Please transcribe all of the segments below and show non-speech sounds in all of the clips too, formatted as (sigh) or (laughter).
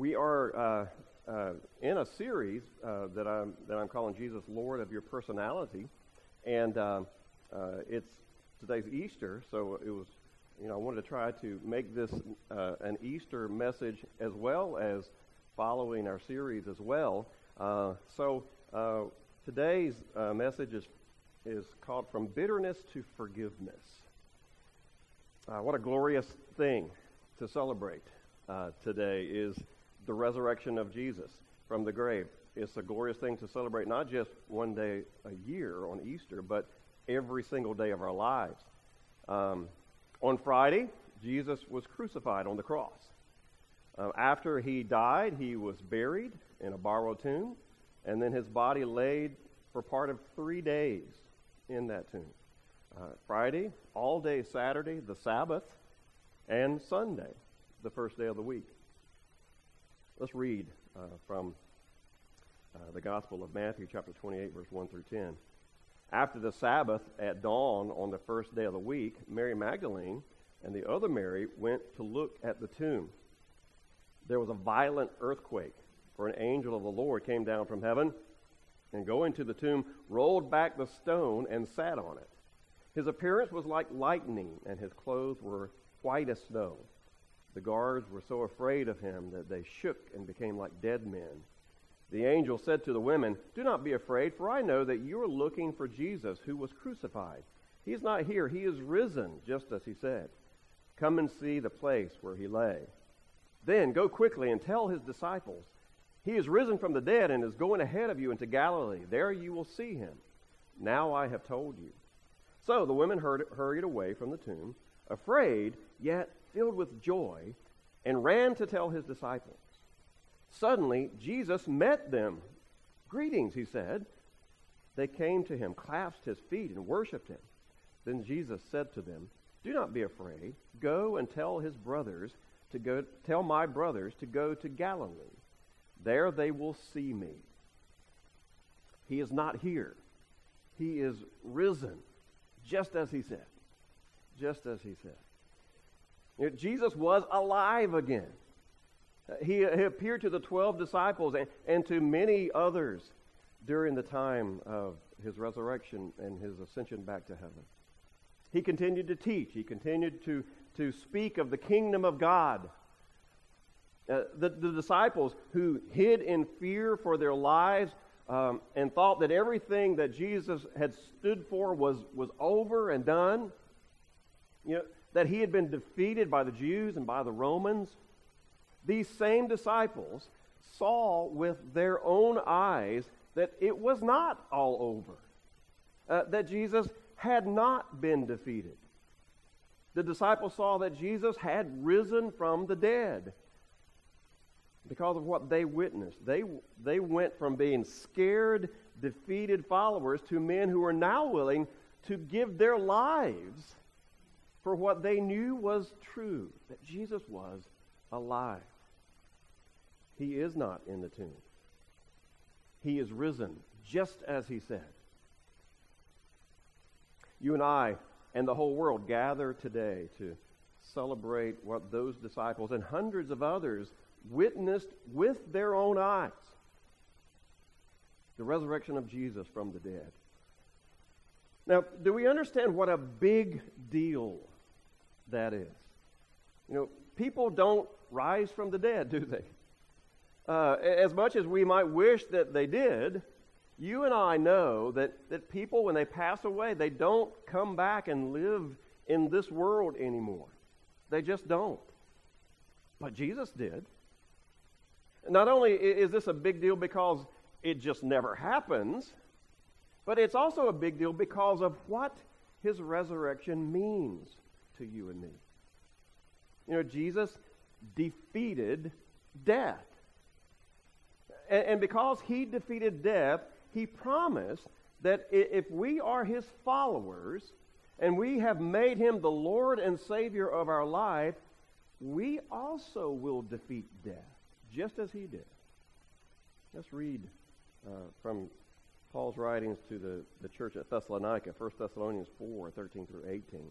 We are uh, uh, in a series uh, that, I'm, that I'm calling Jesus Lord of Your Personality. And uh, uh, it's today's Easter, so it was, you know, I wanted to try to make this uh, an Easter message as well as following our series as well. so today's message is, is called From Bitterness to Forgiveness. what a glorious thing to celebrate today is the resurrection of Jesus from the grave. It's a glorious thing to celebrate not just one day a year on Easter, but every single day of our lives. Um, on Friday, Jesus was crucified on the cross. Uh, after he died, he was buried in a borrowed tomb, and then his body laid for part of three days in that tomb. Uh, Friday, all day Saturday, the Sabbath, and Sunday, the first day of the week. Let's read uh, from uh, the Gospel of Matthew, chapter 28, verse 1 through 10. After the Sabbath at dawn on the first day of the week, Mary Magdalene and the other Mary went to look at the tomb. There was a violent earthquake, for an angel of the Lord came down from heaven and, going to the tomb, rolled back the stone and sat on it. His appearance was like lightning, and his clothes were white as snow. The guards were so afraid of him that they shook and became like dead men. The angel said to the women, Do not be afraid, for I know that you are looking for Jesus who was crucified. He is not here, he is risen, just as he said. Come and see the place where he lay. Then go quickly and tell his disciples, He is risen from the dead and is going ahead of you into Galilee. There you will see him. Now I have told you. So the women hurried away from the tomb, afraid, yet filled with joy, and ran to tell his disciples. Suddenly, Jesus met them. Greetings, he said. They came to him, clasped his feet, and worshiped him. Then Jesus said to them, Do not be afraid. Go and tell his brothers to go tell my brothers to go to Galilee. There they will see me. He is not here. He is risen, just as he said. Just as he said. Jesus was alive again. He, he appeared to the 12 disciples and, and to many others during the time of his resurrection and his ascension back to heaven. He continued to teach. He continued to, to speak of the kingdom of God. Uh, the, the disciples who hid in fear for their lives um, and thought that everything that Jesus had stood for was, was over and done. You know, that he had been defeated by the Jews and by the Romans, these same disciples saw with their own eyes that it was not all over, uh, that Jesus had not been defeated. The disciples saw that Jesus had risen from the dead because of what they witnessed. They, they went from being scared, defeated followers to men who are now willing to give their lives for what they knew was true that Jesus was alive. He is not in the tomb, He is risen, just as He said. You and I and the whole world gather today to celebrate what those disciples and hundreds of others witnessed with their own eyes the resurrection of Jesus from the dead. Now, do we understand what a big deal that is. You know, people don't rise from the dead, do they? Uh, as much as we might wish that they did, you and I know that, that people, when they pass away, they don't come back and live in this world anymore. They just don't. But Jesus did. Not only is this a big deal because it just never happens, but it's also a big deal because of what his resurrection means to you and me. You know, Jesus defeated death. And, and because he defeated death, he promised that if we are his followers and we have made him the Lord and Savior of our life, we also will defeat death, just as he did. Let's read uh, from Paul's writings to the, the church at Thessalonica, 1 Thessalonians 4 13 through 18.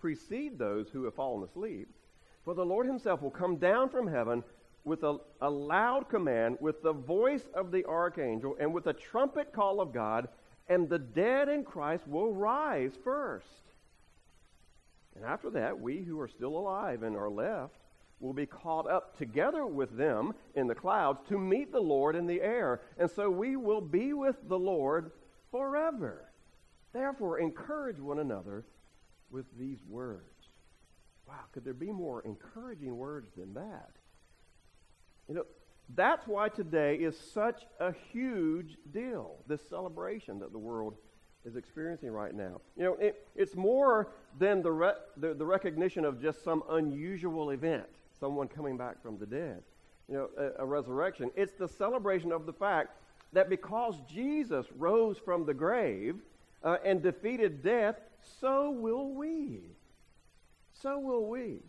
precede those who have fallen asleep. For the Lord himself will come down from heaven with a, a loud command, with the voice of the archangel, and with a trumpet call of God, and the dead in Christ will rise first. And after that, we who are still alive and are left will be caught up together with them in the clouds to meet the Lord in the air. And so we will be with the Lord forever. Therefore, encourage one another with these words. Wow, could there be more encouraging words than that? You know, that's why today is such a huge deal, this celebration that the world is experiencing right now. You know, it, it's more than the, re- the, the, recognition of just some unusual event, someone coming back from the dead, you know, a, a resurrection. It's the celebration of the fact that because Jesus rose from the grave uh, and defeated death, so will we. So will we.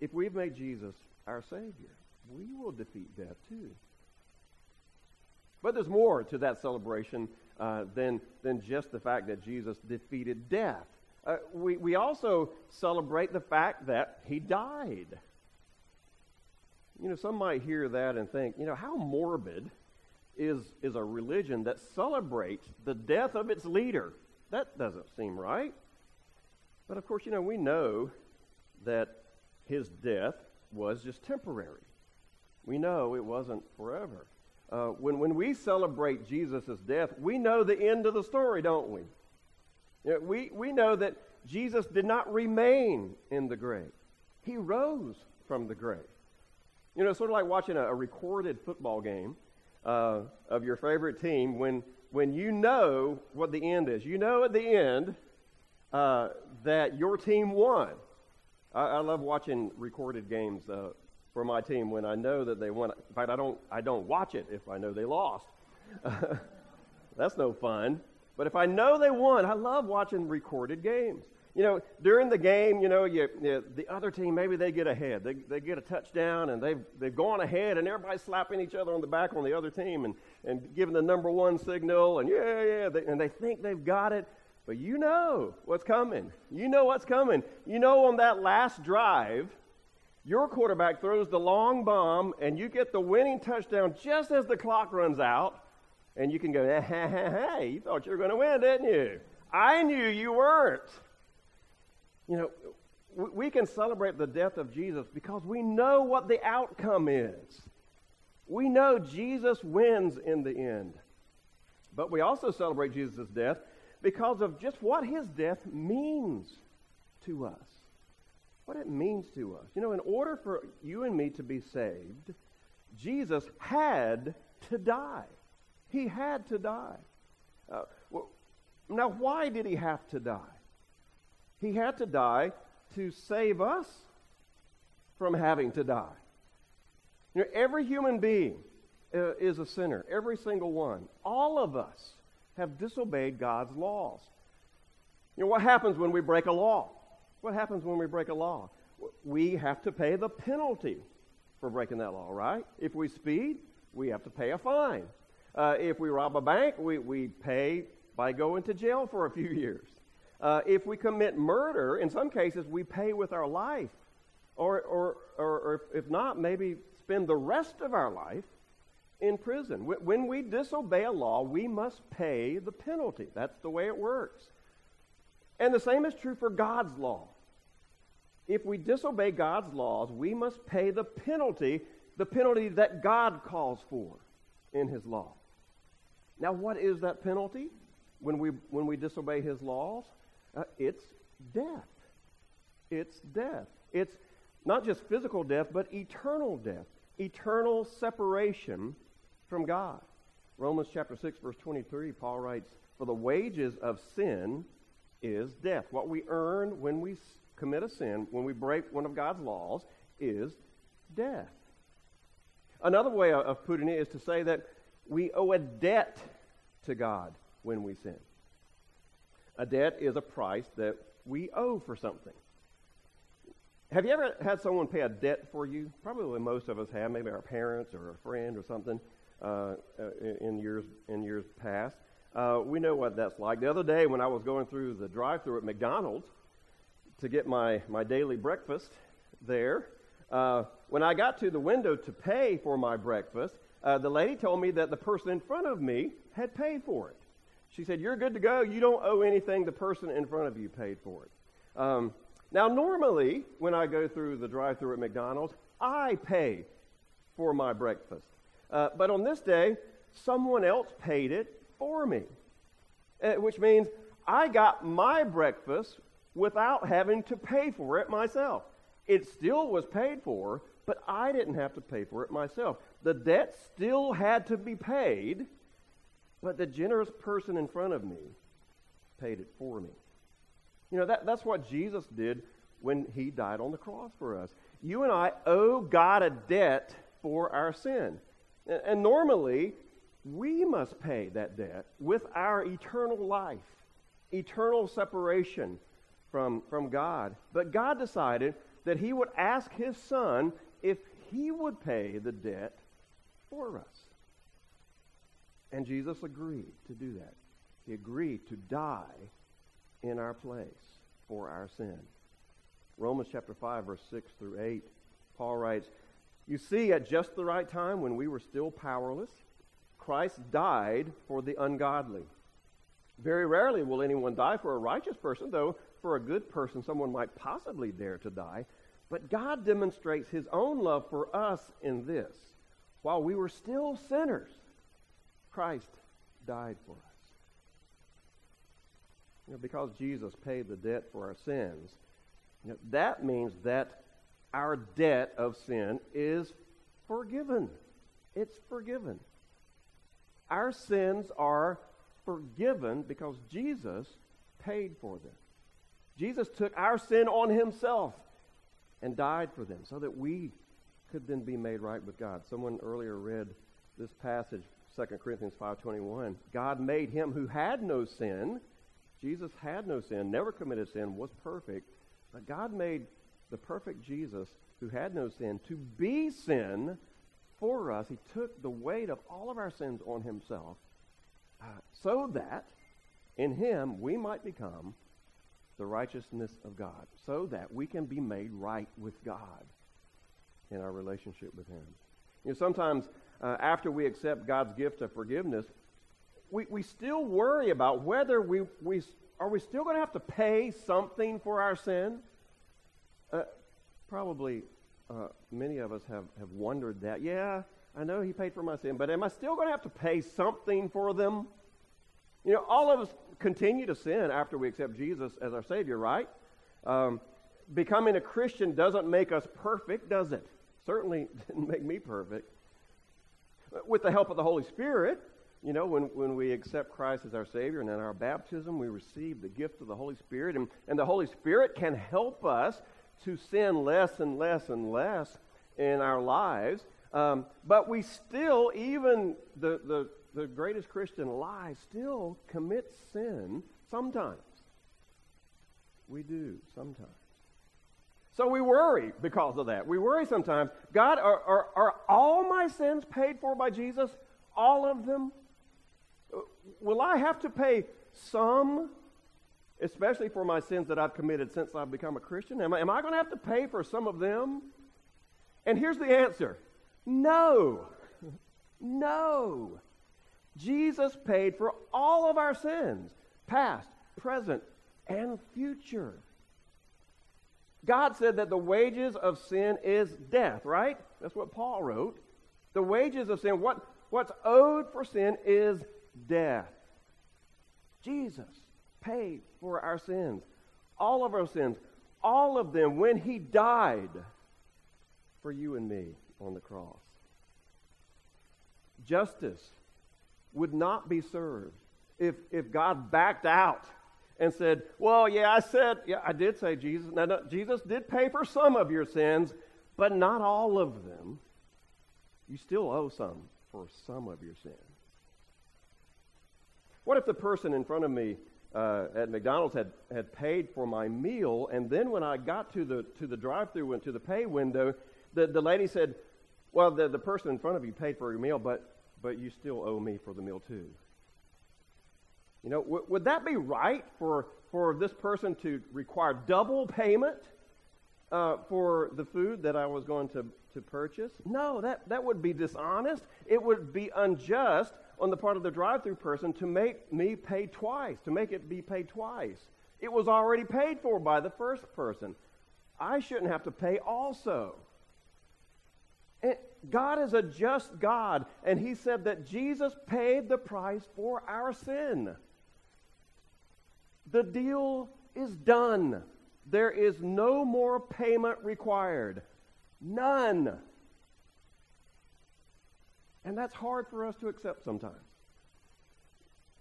If we've made Jesus our Savior, we will defeat death too. But there's more to that celebration uh, than, than just the fact that Jesus defeated death. Uh, we, we also celebrate the fact that he died. You know, some might hear that and think, you know, how morbid is, is a religion that celebrates the death of its leader? That doesn't seem right. But of course, you know, we know that his death was just temporary. We know it wasn't forever. Uh, when, when we celebrate Jesus' death, we know the end of the story, don't we? You know, we? We know that Jesus did not remain in the grave. He rose from the grave. You know, it's sort of like watching a, a recorded football game uh, of your favorite team when, when you know what the end is. You know at the end uh, that your team won. I, I, love watching recorded games uh, for my team when I know that they won. In fact, I don't, I don't watch it if I know they lost. (laughs) That's no fun. But if I know they won, I love watching recorded games. You know, during the game, you know, you, you, the other team, maybe they get ahead. They, they get a touchdown and they've, they've gone ahead and everybody's slapping each other on the back on the other team and, and giving the number one signal and yeah, yeah, they, and they think they've got it. But you know what's coming. You know what's coming. You know on that last drive, your quarterback throws the long bomb and you get the winning touchdown just as the clock runs out. And you can go, (laughs) hey, you thought you were going to win, didn't you? I knew you weren't. You know, we can celebrate the death of Jesus because we know what the outcome is. We know Jesus wins in the end. But we also celebrate Jesus' death because of just what his death means to us. What it means to us. You know, in order for you and me to be saved, Jesus had to die. He had to die. Uh, well, now, why did he have to die? He had to die to save us from having to die. You know, every human being uh, is a sinner, every single one. All of us have disobeyed God's laws. You know, what happens when we break a law? What happens when we break a law? We have to pay the penalty for breaking that law, right? If we speed, we have to pay a fine. Uh, if we rob a bank, we, we pay by going to jail for a few (laughs) years. Uh, if we commit murder, in some cases, we pay with our life. Or, or, or, or if not, maybe spend the rest of our life in prison. When we disobey a law, we must pay the penalty. That's the way it works. And the same is true for God's law. If we disobey God's laws, we must pay the penalty, the penalty that God calls for in His law. Now, what is that penalty when we, when we disobey His laws? Uh, it's death. It's death. It's not just physical death, but eternal death, eternal separation from God. Romans chapter 6, verse 23, Paul writes, For the wages of sin is death. What we earn when we commit a sin, when we break one of God's laws, is death. Another way of putting it is to say that we owe a debt to God when we sin. A debt is a price that we owe for something. Have you ever had someone pay a debt for you? Probably most of us have, maybe our parents or a friend or something uh, in years in years past. Uh, we know what that's like. The other day, when I was going through the drive-through at McDonald's to get my my daily breakfast there, uh, when I got to the window to pay for my breakfast, uh, the lady told me that the person in front of me had paid for it. She said, "You're good to go. You don't owe anything. The person in front of you paid for it." Um, now, normally, when I go through the drive-through at McDonald's, I pay for my breakfast. Uh, but on this day, someone else paid it for me, uh, which means I got my breakfast without having to pay for it myself. It still was paid for, but I didn't have to pay for it myself. The debt still had to be paid, but the generous person in front of me paid it for me. You know, that, that's what Jesus did when he died on the cross for us. You and I owe God a debt for our sin. And, and normally, we must pay that debt with our eternal life, eternal separation from, from God. But God decided that he would ask his son if he would pay the debt for us. And Jesus agreed to do that. He agreed to die in our place for our sin. Romans chapter 5, verse 6 through 8, Paul writes, You see, at just the right time, when we were still powerless, Christ died for the ungodly. Very rarely will anyone die for a righteous person, though for a good person someone might possibly dare to die. But God demonstrates his own love for us in this. While we were still sinners, Christ died for us. You know, because Jesus paid the debt for our sins, you know, that means that our debt of sin is forgiven. It's forgiven. Our sins are forgiven because Jesus paid for them. Jesus took our sin on himself and died for them so that we could then be made right with God. Someone earlier read this passage, 2 Corinthians 5.21. God made him who had no sin Jesus had no sin, never committed sin, was perfect. But God made the perfect Jesus, who had no sin, to be sin for us. He took the weight of all of our sins on himself uh, so that in him we might become the righteousness of God, so that we can be made right with God in our relationship with him. You know, sometimes uh, after we accept God's gift of forgiveness, we, we still worry about whether we, we are we still going to have to pay something for our sin? Uh, probably uh, many of us have, have wondered that. Yeah, I know he paid for my sin, but am I still going to have to pay something for them? You know, all of us continue to sin after we accept Jesus as our Savior, right? Um, becoming a Christian doesn't make us perfect, does it? Certainly (laughs) didn't make me perfect. With the help of the Holy Spirit, you know, when, when we accept Christ as our Savior and in our baptism, we receive the gift of the Holy Spirit. And, and the Holy Spirit can help us to sin less and less and less in our lives. Um, but we still, even the, the, the greatest Christian lie, still commit sin sometimes. We do sometimes. So we worry because of that. We worry sometimes. God, are, are, are all my sins paid for by Jesus? All of them? Uh, will I have to pay some, especially for my sins that I've committed since I've become a Christian? Am I, am I going to have to pay for some of them? And here's the answer no. No. Jesus paid for all of our sins, past, present, and future. God said that the wages of sin is death, right? That's what Paul wrote. The wages of sin, what, what's owed for sin is death. Jesus paid for our sins, all of our sins, all of them when he died for you and me on the cross. Justice would not be served if, if God backed out and said, Well, yeah, I said, yeah, I did say Jesus. Now, no, Jesus did pay for some of your sins, but not all of them. you still owe some for some of your sins. What if the person in front of me uh, at McDonald's had, had paid for my meal, and then when I got to the, to the drive through and to the pay window, the, the lady said, Well, the, the person in front of you paid for your meal, but, but you still owe me for the meal too. You know, w- would that be right for, for this person to require double payment uh, for the food that I was going to, to purchase? No, that, that would be dishonest. It would be unjust on the part of the drive through person to make me pay twice, to make it be paid twice. It was already paid for by the first person. I shouldn't have to pay also. And God is a just God, and He said that Jesus paid the price for our sin. The deal is done. There is no more payment required. None. And that's hard for us to accept sometimes.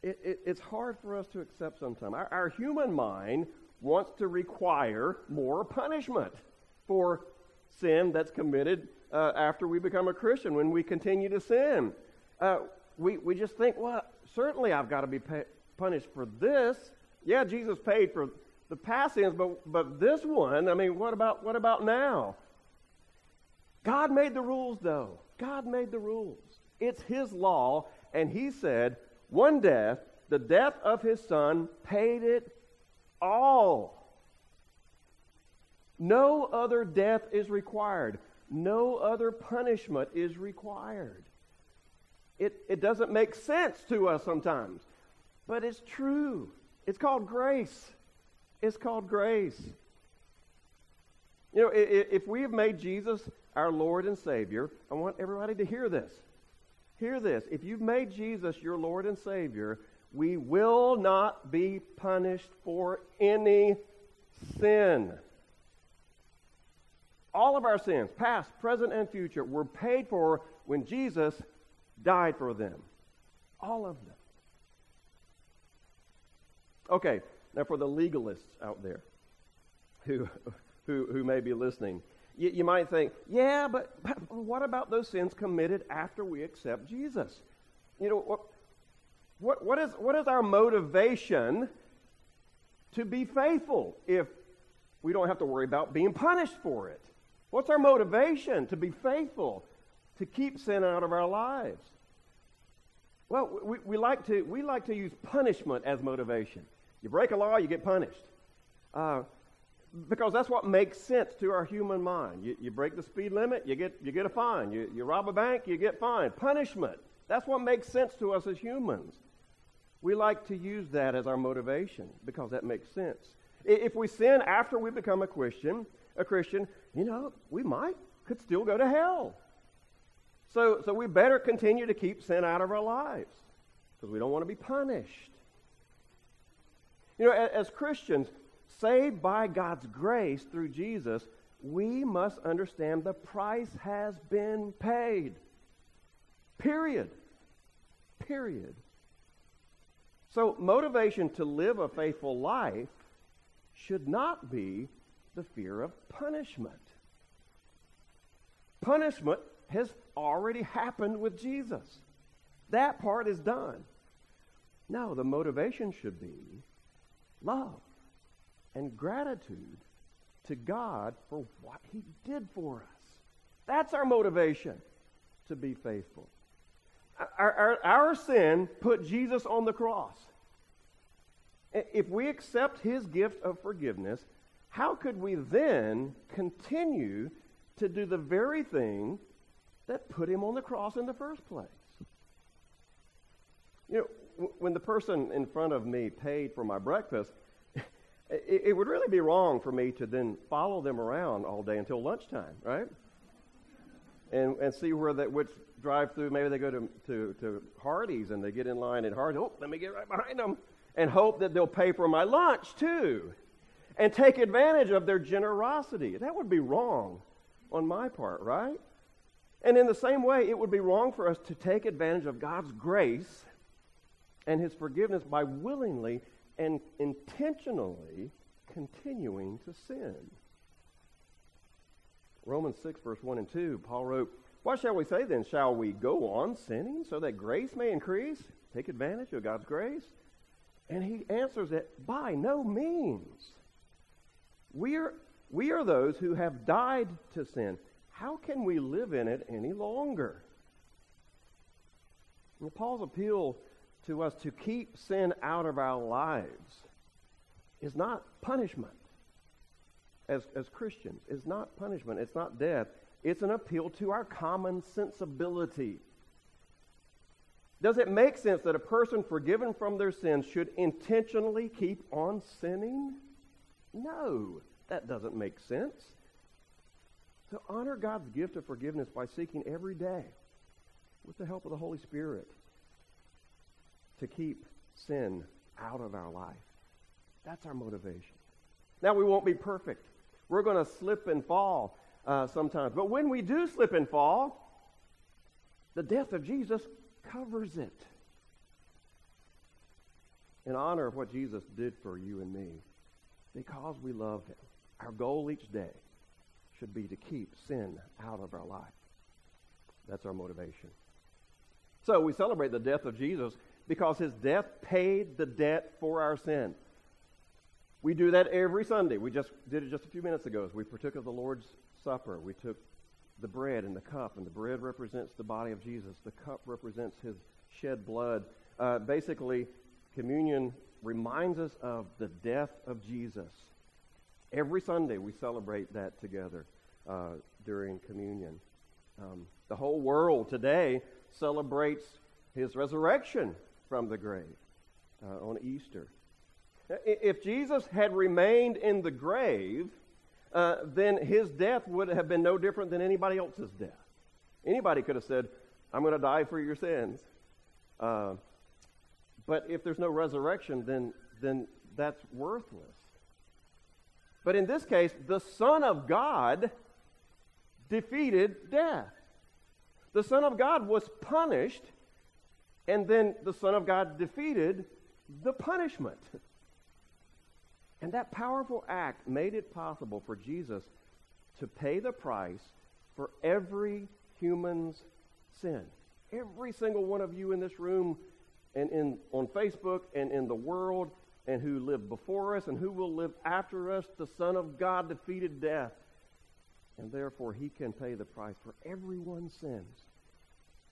It, it, it's hard for us to accept sometimes. Our, our human mind wants to require more punishment for sin that's committed uh, after we become a Christian, when we continue to sin. Uh, we, we just think, well, certainly I've got to be punished for this. Yeah, Jesus paid for the past sins, but, but this one, I mean, what about, what about now? God made the rules, though. God made the rules. It's His law, and He said, one death, the death of His Son, paid it all. No other death is required. No other punishment is required. It, it doesn't make sense to us sometimes, but it's true. It's called grace. It's called grace. You know, if we have made Jesus our Lord and Savior, I want everybody to hear this. Hear this. If you've made Jesus your Lord and Savior, we will not be punished for any sin. All of our sins, past, present, and future, were paid for when Jesus died for them. All of them. Okay, now for the legalists out there who, who, who may be listening, you, you might think, yeah, but, but what about those sins committed after we accept Jesus? You know, what, what, what, is, what is our motivation to be faithful if we don't have to worry about being punished for it? What's our motivation to be faithful, to keep sin out of our lives? Well, we, we, like, to, we like to use punishment as motivation. You break a law, you get punished. Uh, because that's what makes sense to our human mind. You, you break the speed limit, you get, you get a fine. You, you rob a bank, you get fined. Punishment. That's what makes sense to us as humans. We like to use that as our motivation because that makes sense. If we sin after we become a Christian, a Christian, you know, we might could still go to hell. So, so we better continue to keep sin out of our lives because we don't want to be punished. You know, as, Christians, saved by God's grace through Jesus, we must understand the price has been paid. Period. Period. So, motivation to live a faithful life should not be the fear of punishment. Punishment has already happened with Jesus. That part is done. No, the motivation should be love and gratitude to God for what he did for us. That's our motivation to be faithful. Our, our, our, sin put Jesus on the cross. If we accept his gift of forgiveness, how could we then continue to do the very thing that put him on the cross in the first place? You know, when the person in front of me paid for my breakfast, (laughs) it, it would really be wrong for me to then follow them around all day until lunchtime, right? And, and see where that which drive through. Maybe they go to, to, to Hardee's and they get in line at Hardee's. Oh, let me get right behind them and hope that they'll pay for my lunch too and take advantage of their generosity. That would be wrong on my part, right? And in the same way, it would be wrong for us to take advantage of God's grace and His forgiveness by willingly and intentionally continuing to sin. Romans 6, verse 1 and 2, Paul wrote, What shall we say then? Shall we go on sinning so that grace may increase? Take advantage of God's grace? And he answers it by no means. We are, we are those who have died to sin. How can we live in it any longer? And Paul's appeal to us to keep sin out of our lives is not punishment as, as Christians. It's not punishment. It's not death. It's an appeal to our common sensibility. Does it make sense that a person forgiven from their sins should intentionally keep on sinning? No, that doesn't make sense. To honor God's gift of forgiveness by seeking every day, with the help of the Holy Spirit, to keep sin out of our life. That's our motivation. Now, we won't be perfect. We're going to slip and fall uh, sometimes. But when we do slip and fall, the death of Jesus covers it. In honor of what Jesus did for you and me, because we love him, our goal each day should be to keep sin out of our life. That's our motivation. So we celebrate the death of Jesus because his death paid the debt for our sin. We do that every Sunday. We just did it just a few minutes ago as we partook of the Lord's Supper. We took the bread and the cup, and the bread represents the body of Jesus. The cup represents his shed blood. Uh, basically, communion reminds us of the death of Jesus. Every Sunday we celebrate that together uh, during communion. Um, the whole world today celebrates his resurrection from the grave uh, on Easter. If Jesus had remained in the grave, uh, then his death would have been no different than anybody else's death. Anybody could have said, I'm going to die for your sins. Uh, but if there's no resurrection, then, then that's worthless. But in this case, the Son of God defeated death. The Son of God was punished, and then the Son of God defeated the punishment. And that powerful act made it possible for Jesus to pay the price for every human's sin. Every single one of you in this room and in, on Facebook and in the world and who lived before us and who will live after us, the Son of God defeated death. And therefore, he can pay the price for everyone's sins.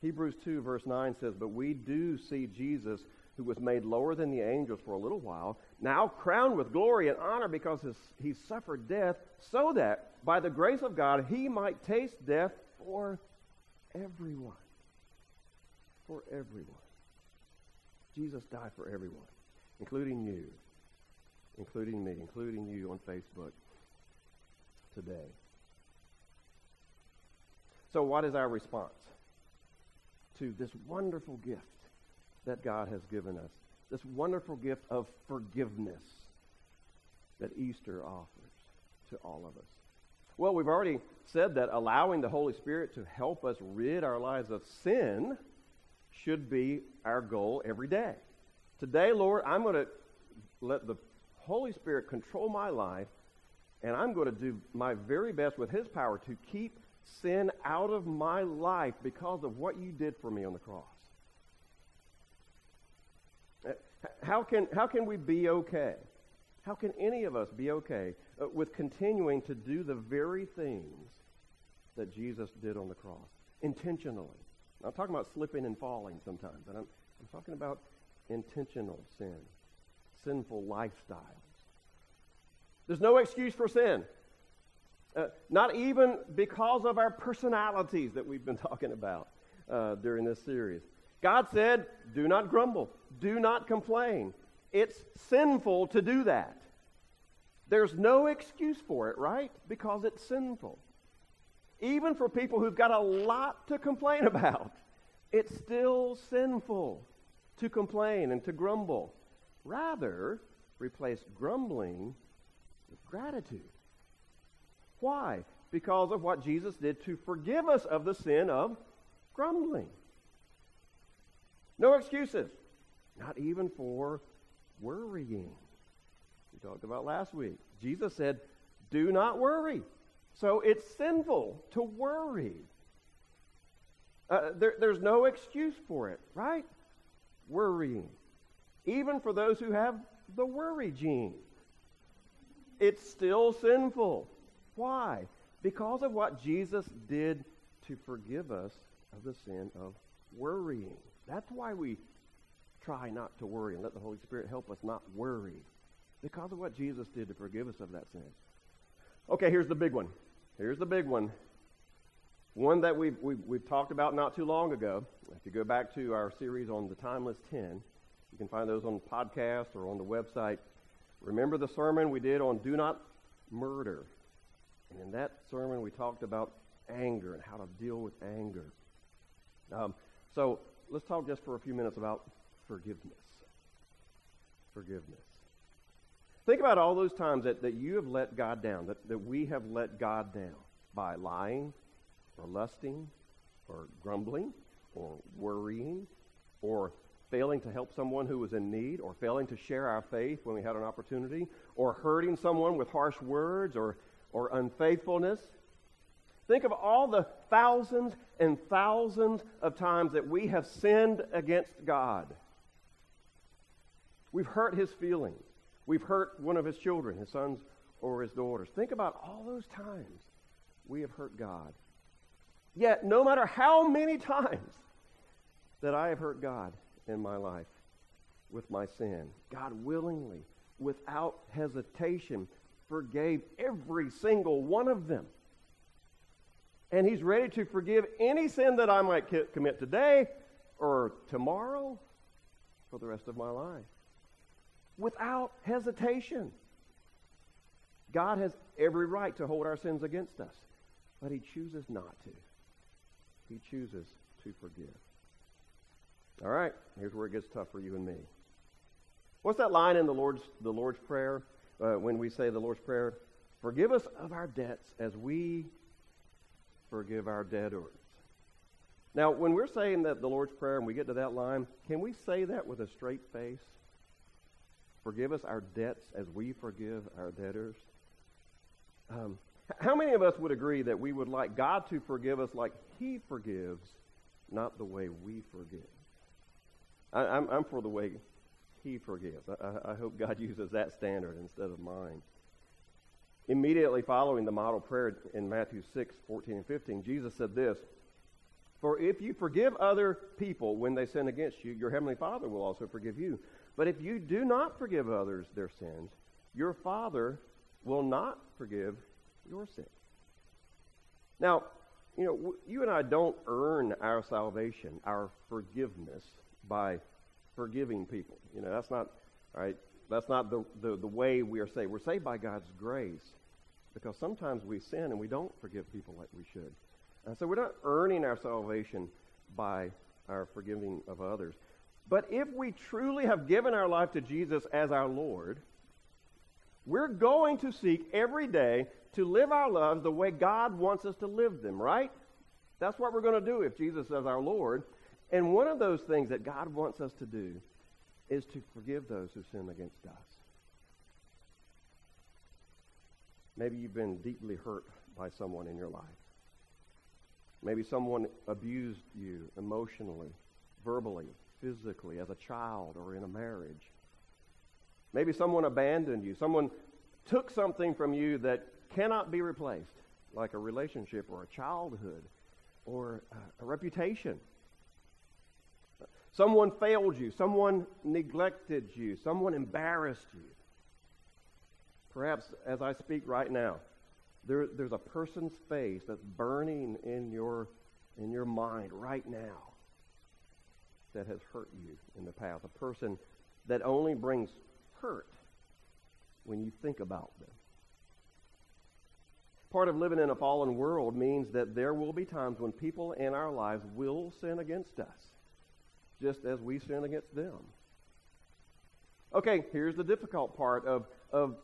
Hebrews 2, verse 9 says, But we do see Jesus who was made lower than the angels for a little while, now crowned with glory and honor because he suffered death, so that by the grace of God he might taste death for everyone. For everyone. Jesus died for everyone, including you, including me, including you on Facebook today. So, what is our response to this wonderful gift? that God has given us. This wonderful gift of forgiveness that Easter offers to all of us. Well, we've already said that allowing the Holy Spirit to help us rid our lives of sin should be our goal every day. Today, Lord, I'm going to let the Holy Spirit control my life, and I'm going to do my very best with His power to keep sin out of my life because of what you did for me on the cross. How can, how can we be okay? How can any of us be okay uh, with continuing to do the very things that Jesus did on the cross intentionally? I'm talking about slipping and falling sometimes, but I'm, I'm talking about intentional sin, sinful lifestyles. There's no excuse for sin. Uh, not even because of our personalities that we've been (laughs) talking about uh, during this series. God said, do not grumble, do not complain. It's sinful to do that. There's no excuse for it, right? Because it's sinful. Even for people who've got a lot to complain (laughs) about, it's still sinful to complain and to grumble. Rather, replace grumbling with gratitude. Why? Because of what Jesus did to forgive us of the sin of grumbling. No excuses. Not even for worrying. We talked about last week. Jesus said, do not worry. So it's sinful to worry. Uh, there, there's no excuse for it, right? Worrying. Even for those who have the worry gene. It's still sinful. Why? Because of what Jesus did to forgive us of the sin of worrying. That's why we try not to worry and let the Holy Spirit help us not worry. Because of what Jesus did to forgive us of that sin. Okay, here's the big one. Here's the big one. One that we've, we've, we've, talked about not too long ago. If you go back to our series on the Timeless 10, you can find those on the podcast or on the website. Remember the sermon we did on do not murder. And in that sermon, we talked about anger and how to deal with anger. Um, so let's talk just for a few minutes about forgiveness. Forgiveness. Think about all those times that, that you have let God down, that, that we have let God down by lying or lusting or grumbling or worrying or failing to help someone who was in need or failing to share our faith when we had an opportunity or hurting someone with harsh words or, or unfaithfulness. Think of all the thousands and thousands of times that we have sinned against God. We've hurt his feelings. We've hurt one of his children, his sons or his daughters. Think about all those times we have hurt God. Yet, no matter how many times that I have hurt God in my life with my sin, God willingly, without hesitation, forgave every single one of them. And He's ready to forgive any sin that I might commit today or tomorrow for the rest of my life without hesitation. God has every right to hold our sins against us, but he chooses not to. He chooses to forgive. All right, here's where it gets tough for you and me. What's that line in the Lord's, the Lord's Prayer uh, when we say the Lord's Prayer? Forgive us of our debts as we forgive our debtors. Now, when we're saying that the Lord's Prayer and we get to that line, can we say that with a straight face? Forgive us our debts as we forgive our debtors. Um, how many of us would agree that we would like God to forgive us like He forgives, not the way we forgive? I, am for the way He forgives. I, I hope God (laughs) uses that standard instead of mine. Immediately following the model prayer in Matthew 6, 14 and 15, Jesus said this For if you forgive other people when they sin against you, your heavenly Father will also forgive you. But if you do not forgive others their sins, your Father will not forgive your sins. Now, you know, you and I don't earn our salvation, our forgiveness, by forgiving people. You know, that's not, right? That's not the, the, the way we are saved. We're saved by God's grace because sometimes we sin and we don't forgive people like we should. And so we're not earning our salvation by our forgiving of others. But if we truly have given our life to Jesus as our Lord, we're going to seek every day to live our lives the way God wants us to live them, right? That's what we're going to do if Jesus is our Lord. And one of those things that God wants us to do is to forgive those who sin against us. Maybe you've been deeply hurt by someone in your life. Maybe someone abused you emotionally, verbally, physically as a child or in a marriage. Maybe someone abandoned you. Someone took something from you that cannot be replaced, like a relationship or a childhood or a reputation. Someone failed you. Someone neglected you. Someone embarrassed you. Perhaps as I speak right now, there, there's a person's face that's burning in your, in your mind right now that has hurt you in the past, a person that only brings hurt when you think about them. Part of living in a fallen world means that there will be times when people in our lives will sin against us, just as we sin against them. Okay, here's the difficult part of, of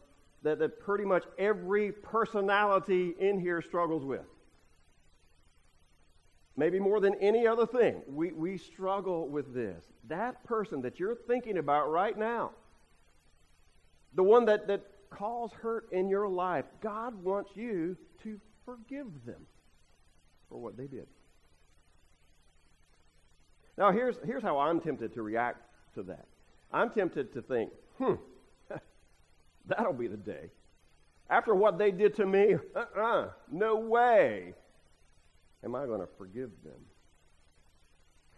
that, that pretty much every personality in here struggles with maybe more than any other thing, we, we struggle with this. That person that you're thinking about right now, the one that, that caused hurt in your life, God wants you to forgive them for what they did. Now, here's, here's how I'm tempted to react to that. I'm tempted to think, hmm, (laughs) that'll be the day. After what they did to me, uh-uh, no way am I going to forgive them.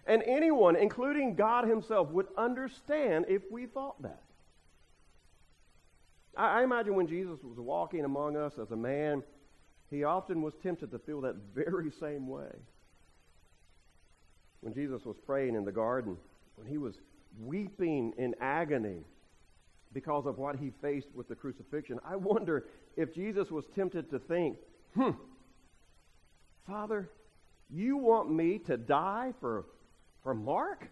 And anyone, including God Himself, would understand if we thought that. I, I imagine when Jesus was walking among us as a man, he often was tempted to feel that very same way. When Jesus was praying in the garden, when he was weeping in agony because of what he faced with the crucifixion, I wonder if Jesus was tempted to think, hmm, Father, you want me to die for for Mark?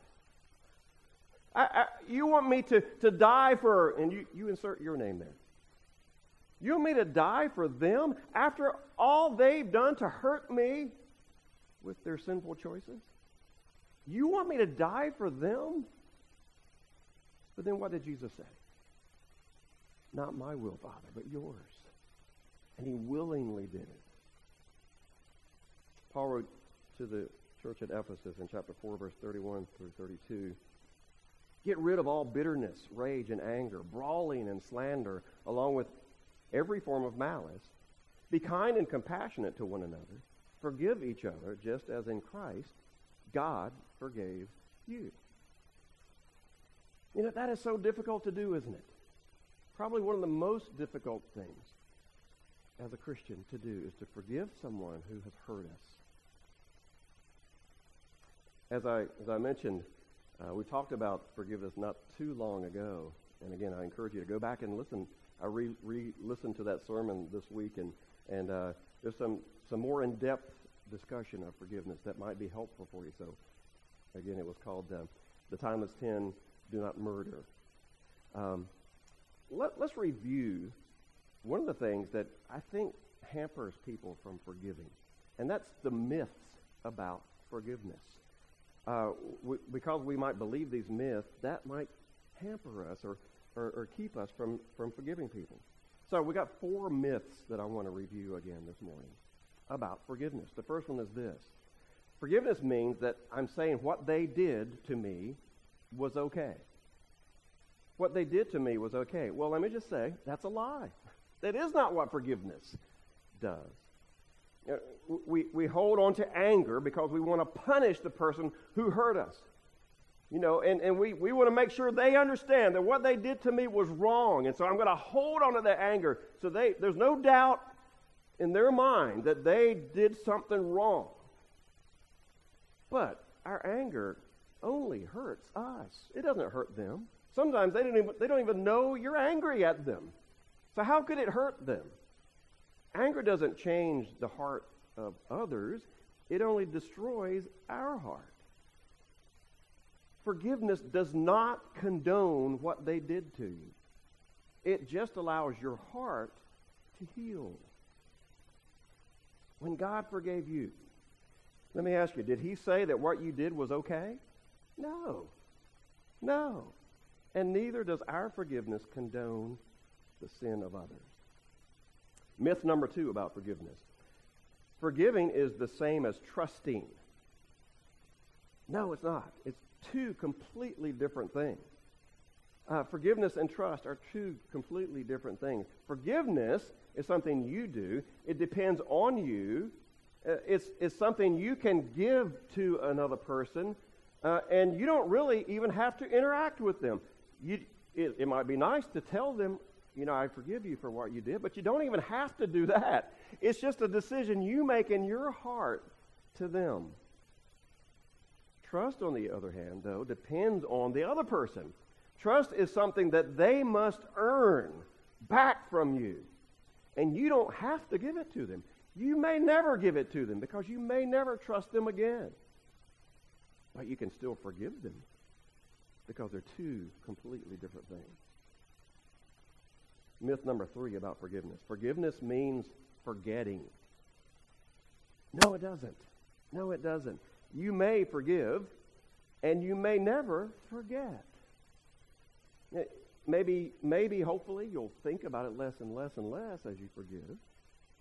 I, I, you want me to, to die for, and you, you insert your name there. You want me to die for them after all they've done to hurt me with their sinful choices? You want me to die for them? But then what did Jesus say? Not my will, Father, but yours. And he willingly did it. Paul wrote to the church at Ephesus in chapter 4, verse 31 through 32. Get rid of all bitterness, rage, and anger, brawling and slander, along with every form of malice. Be kind and compassionate to one another. Forgive each other, just as in Christ God forgave you. You know, that is so difficult to do, isn't it? Probably one of the most difficult things as a Christian to do is to forgive someone who has hurt us as I, as I mentioned, uh, we talked about forgiveness not too long ago. And again, I encourage you to go back and listen. I re, listened to that sermon this week, and, and uh, there's some, some more in depth discussion of forgiveness that might be helpful for you. So, again, it was called uh, The Timeless Ten Do Not Murder. Um, let, let's review one of the things that I think hampers people from forgiving, and that's the myths about forgiveness uh, we, because we might believe these myths, that might hamper us or, or, or keep us from, from forgiving people. So we got four myths that I want to review again this morning about forgiveness. The first one is this. Forgiveness means that I'm saying what they did to me was okay. What they did to me was okay. Well, let me just say, that's a lie. That is not what forgiveness does. Uh, we, we hold on to anger because we want to punish the person who hurt us. You know, and, and we, we want to make sure they understand that what they did to me was wrong. And so I'm going to hold on to that anger so they, there's no doubt in their mind that they did something wrong. But our anger only hurts us. It doesn't hurt them. Sometimes they don't even, they don't even know you're angry at them. So how could it hurt them? Anger doesn't change the heart of others, it only destroys our heart. Forgiveness does not condone what they did to you. It just allows your heart to heal. When God forgave you, let me ask you, did he say that what you did was okay? No. No. And neither does our forgiveness condone the sin of others. Myth number two about forgiveness forgiving is the same as trusting. No, it's not. It's two completely different things. Uh, forgiveness and trust are two completely different things. Forgiveness is something you do, it depends on you. Uh, it's, it's something you can give to another person, uh, and you don't really even have to interact with them. You, it, it might be nice to tell them, you know, I forgive you for what you did, but you don't even have to do (laughs) that. It's just a decision you make in your heart to them. Trust, on the other hand, though, depends on the other person. Trust is something that they must earn back from you. And you don't have to give it to them. You may never give it to them because you may never trust them again. But you can still forgive them because they're two completely different things. Myth number three about forgiveness. Forgiveness means forgetting. No, it doesn't. No, it doesn't. You may forgive, and you may never forget. Maybe, maybe, hopefully, you'll think about it less and less and less as you forgive.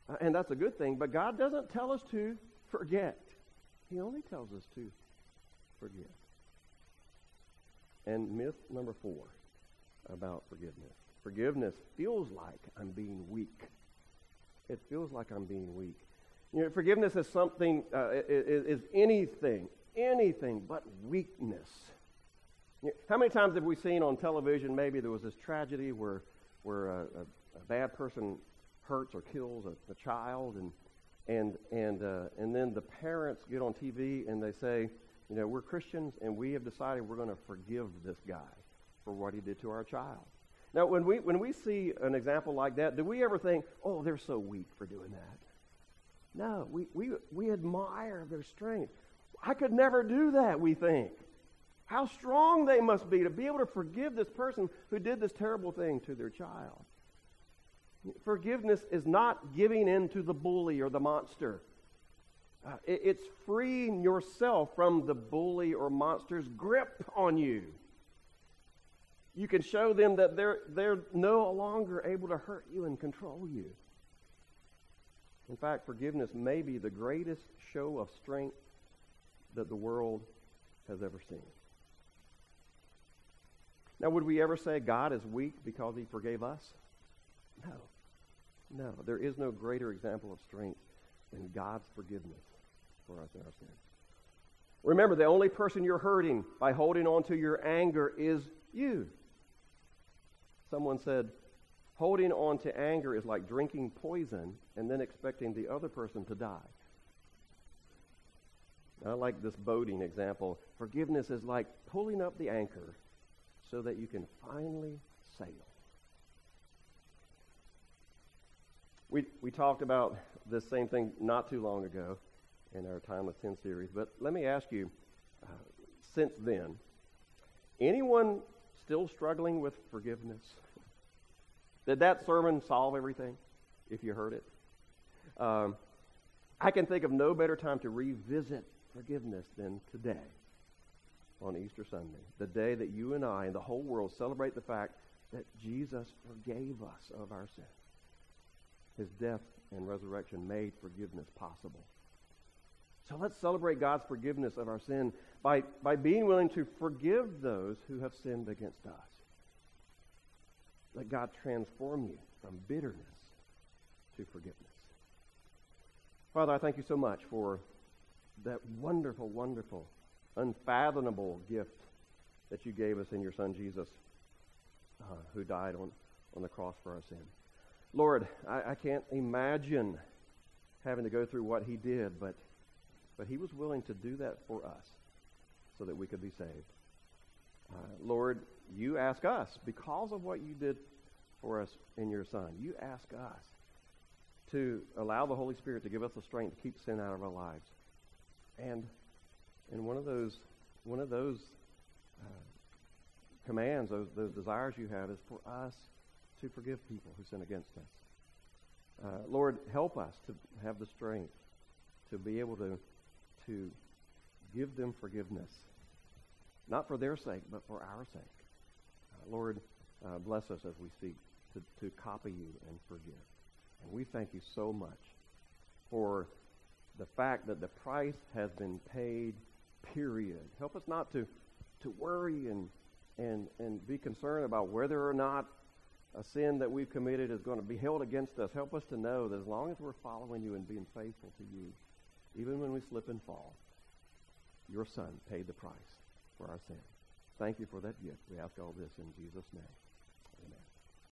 Uh, and that's a good thing, but God doesn't tell us to forget. He only tells us to forgive. And myth number four about forgiveness. Forgiveness feels like I'm being weak. It feels like I'm being weak. You know, forgiveness is something, uh, is, is anything, anything but weakness. How many times have we seen on television maybe there was this tragedy where, where a, a, a bad person hurts or kills a, a child and, and, and, uh, and then the parents get on TV and they say, you know, we're Christians and we have decided we're going to forgive this guy for what he did to our child. Now, when we, when we see an example like that, do we ever think, oh, they're so weak for doing that? No, we, we, we admire their strength. I could never do that, we think. How strong they must be to be able to forgive this person who did this terrible thing to their child. Forgiveness is not giving in to the bully or the monster. Uh, it, it's freeing yourself from the bully or monster's grip on you. You can show them that they're, they're no longer able to hurt you and control you. In fact, forgiveness may be the greatest show of strength that the world has ever seen. Now, would we ever say God is weak because he forgave us? No. No. There is no greater example of strength than God's forgiveness for us in our sins. Remember, the only person you're hurting by holding on to your anger is you. Someone said, holding on to anger is like drinking poison and then expecting the other person to die. I like this boating example. Forgiveness is like pulling up the anchor so that you can finally sail. We, we talked about this same thing not too long ago in our Timeless 10 series, but let me ask you, uh, since then, anyone still struggling with forgiveness? (laughs) Did that sermon solve everything if you heard it? Um, I can think of no better time to revisit forgiveness than today on Easter Sunday, the day that you and I and the whole world celebrate the fact that Jesus forgave us of our sin. His death and resurrection made forgiveness possible. So let's celebrate God's forgiveness of our sin by, by being willing to forgive those who have sinned against us. Let God transform you from bitterness to forgiveness. Father, I thank you so much for that wonderful, wonderful, unfathomable gift that you gave us in your Son Jesus, uh, who died on, on the cross for our sin. Lord, I, I can't imagine having to go through what he did, but, but he was willing to do that for us so that we could be saved. Uh, Lord, you ask us, because of what you did for us in your Son, you ask us to allow the Holy Spirit to give us the strength to keep sin out of our lives. And, and one of those, one of those uh, commands, those, those desires you have, is for us to forgive people who sin against us. Uh, Lord, help us to have the strength to be able to, to give them forgiveness, not for their sake, but for our sake. Uh, Lord, uh, bless us as we seek to, to copy you and forgive. And we thank you so much for the fact that the price has been paid, period. Help us not to, to worry and, and, and be concerned about whether or not a sin that we've committed is going to be held against us. Help us to know that as long as we're following you and being faithful to you, even when we slip and fall, your Son paid the price for our sin. Thank you for that gift. We ask all this in Jesus' name.